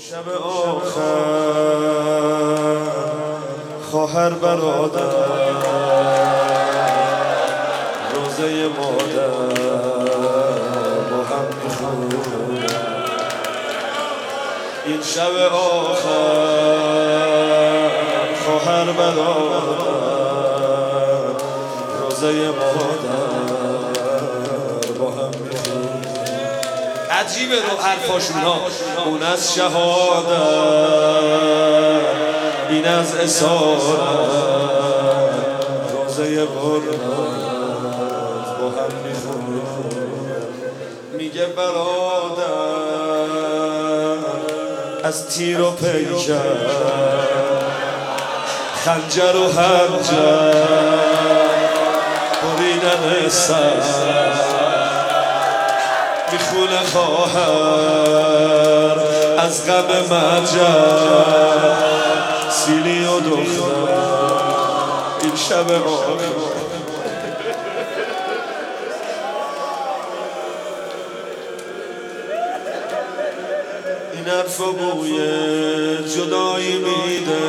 شب آخر. خواهر برادر. روزه مادر. با هم این شب آخر. خواهر برادر. روزه مادر. عجیبه رو حرفاشون ها. اون از شهادت این از اسارت. روزه برد با هم میگه برادر از تیر و پیکر خنجر و هنجر بریدن سر. می‌خونه خواهر از غم مجر سیلی و دختر این شب آخر حرف بوی جدایی میده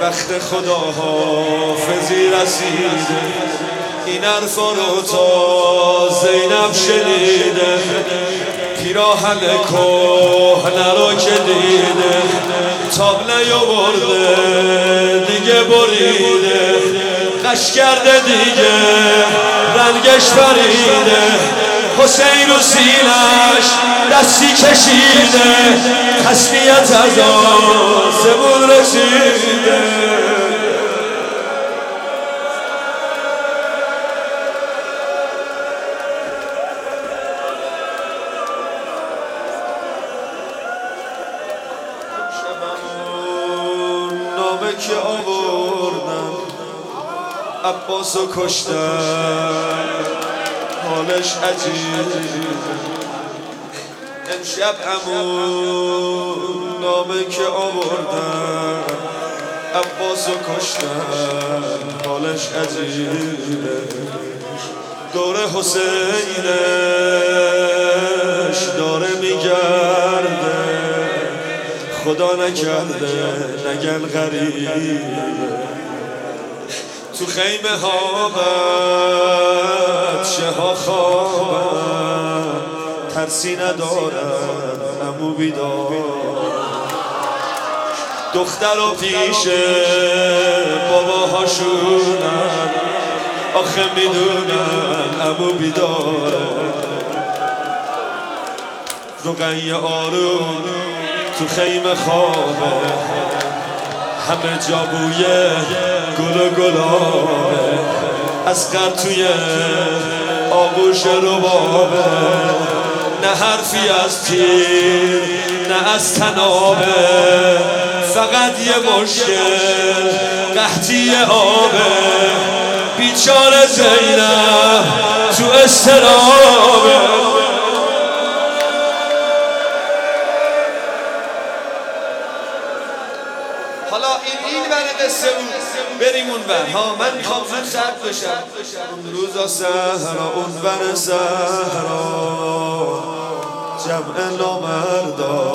وقت خدا حافظی رسیده. این حرفا رو تا زینب شنیده. پیراهن کهنه رو که دیده تاب نیاورده دیگه بریده قش کرده دیگه رنگش پریده حسین و سینش دستی کشیده تسلیت از آسمون رسیده. که آوردم عباس و کشتن حالش عجیب. امشب همون نامه که آوردم عباس و کشتن حالش عجیبه. دور حسینش خدا نکرده نگن غریب. تو خیمه ها بچه ها خوابن. ترسی ندارن امو بیدار. دختر و پیش باباهاشونن آخه می‌دونن امو بیدار رقیه آروم. تو خیمه خوابه همه جا بوی گل و گلابه. از توی آغوش ربابه. نه حرفی از تیر نه از تنابه. فقط یه مشکل قحطی آبه. بیچاره زینب تو استرابه حالا این این بر قصه بود. بریم اون بر ها من می‌خوام زود سرد بشم. اون روزا سهرا اون بر سهرا جمع نامردا.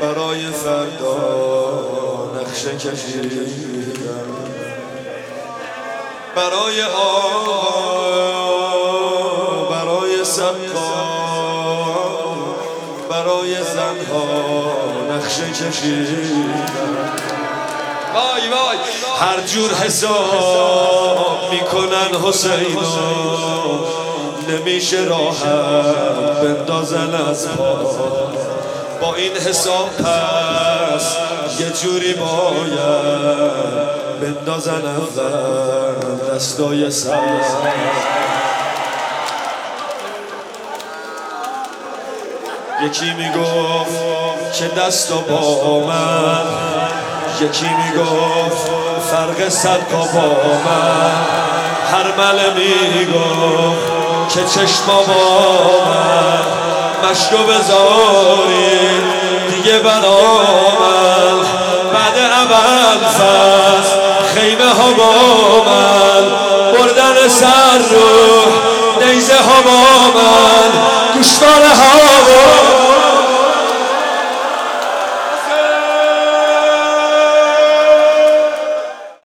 برای فردا نقشه کشیدم. برای آقا برای سبقا برای زنها نقشه کشیدم. وای وای. هر جور حساب می‌کنن حسینو نمیشه راحت بندازن از پا. با این حساب پس یه جوری باید بندازن اول دستای سر. یکی می‌گفت که دست با من یکی می‌گفت فرق صدقا با من. هر مله می‌گفت که چشما با من مشکو بذاری دیگه برا من بعد اول فصل خیمه ها با من. بردن سر رو نیزه ها با من.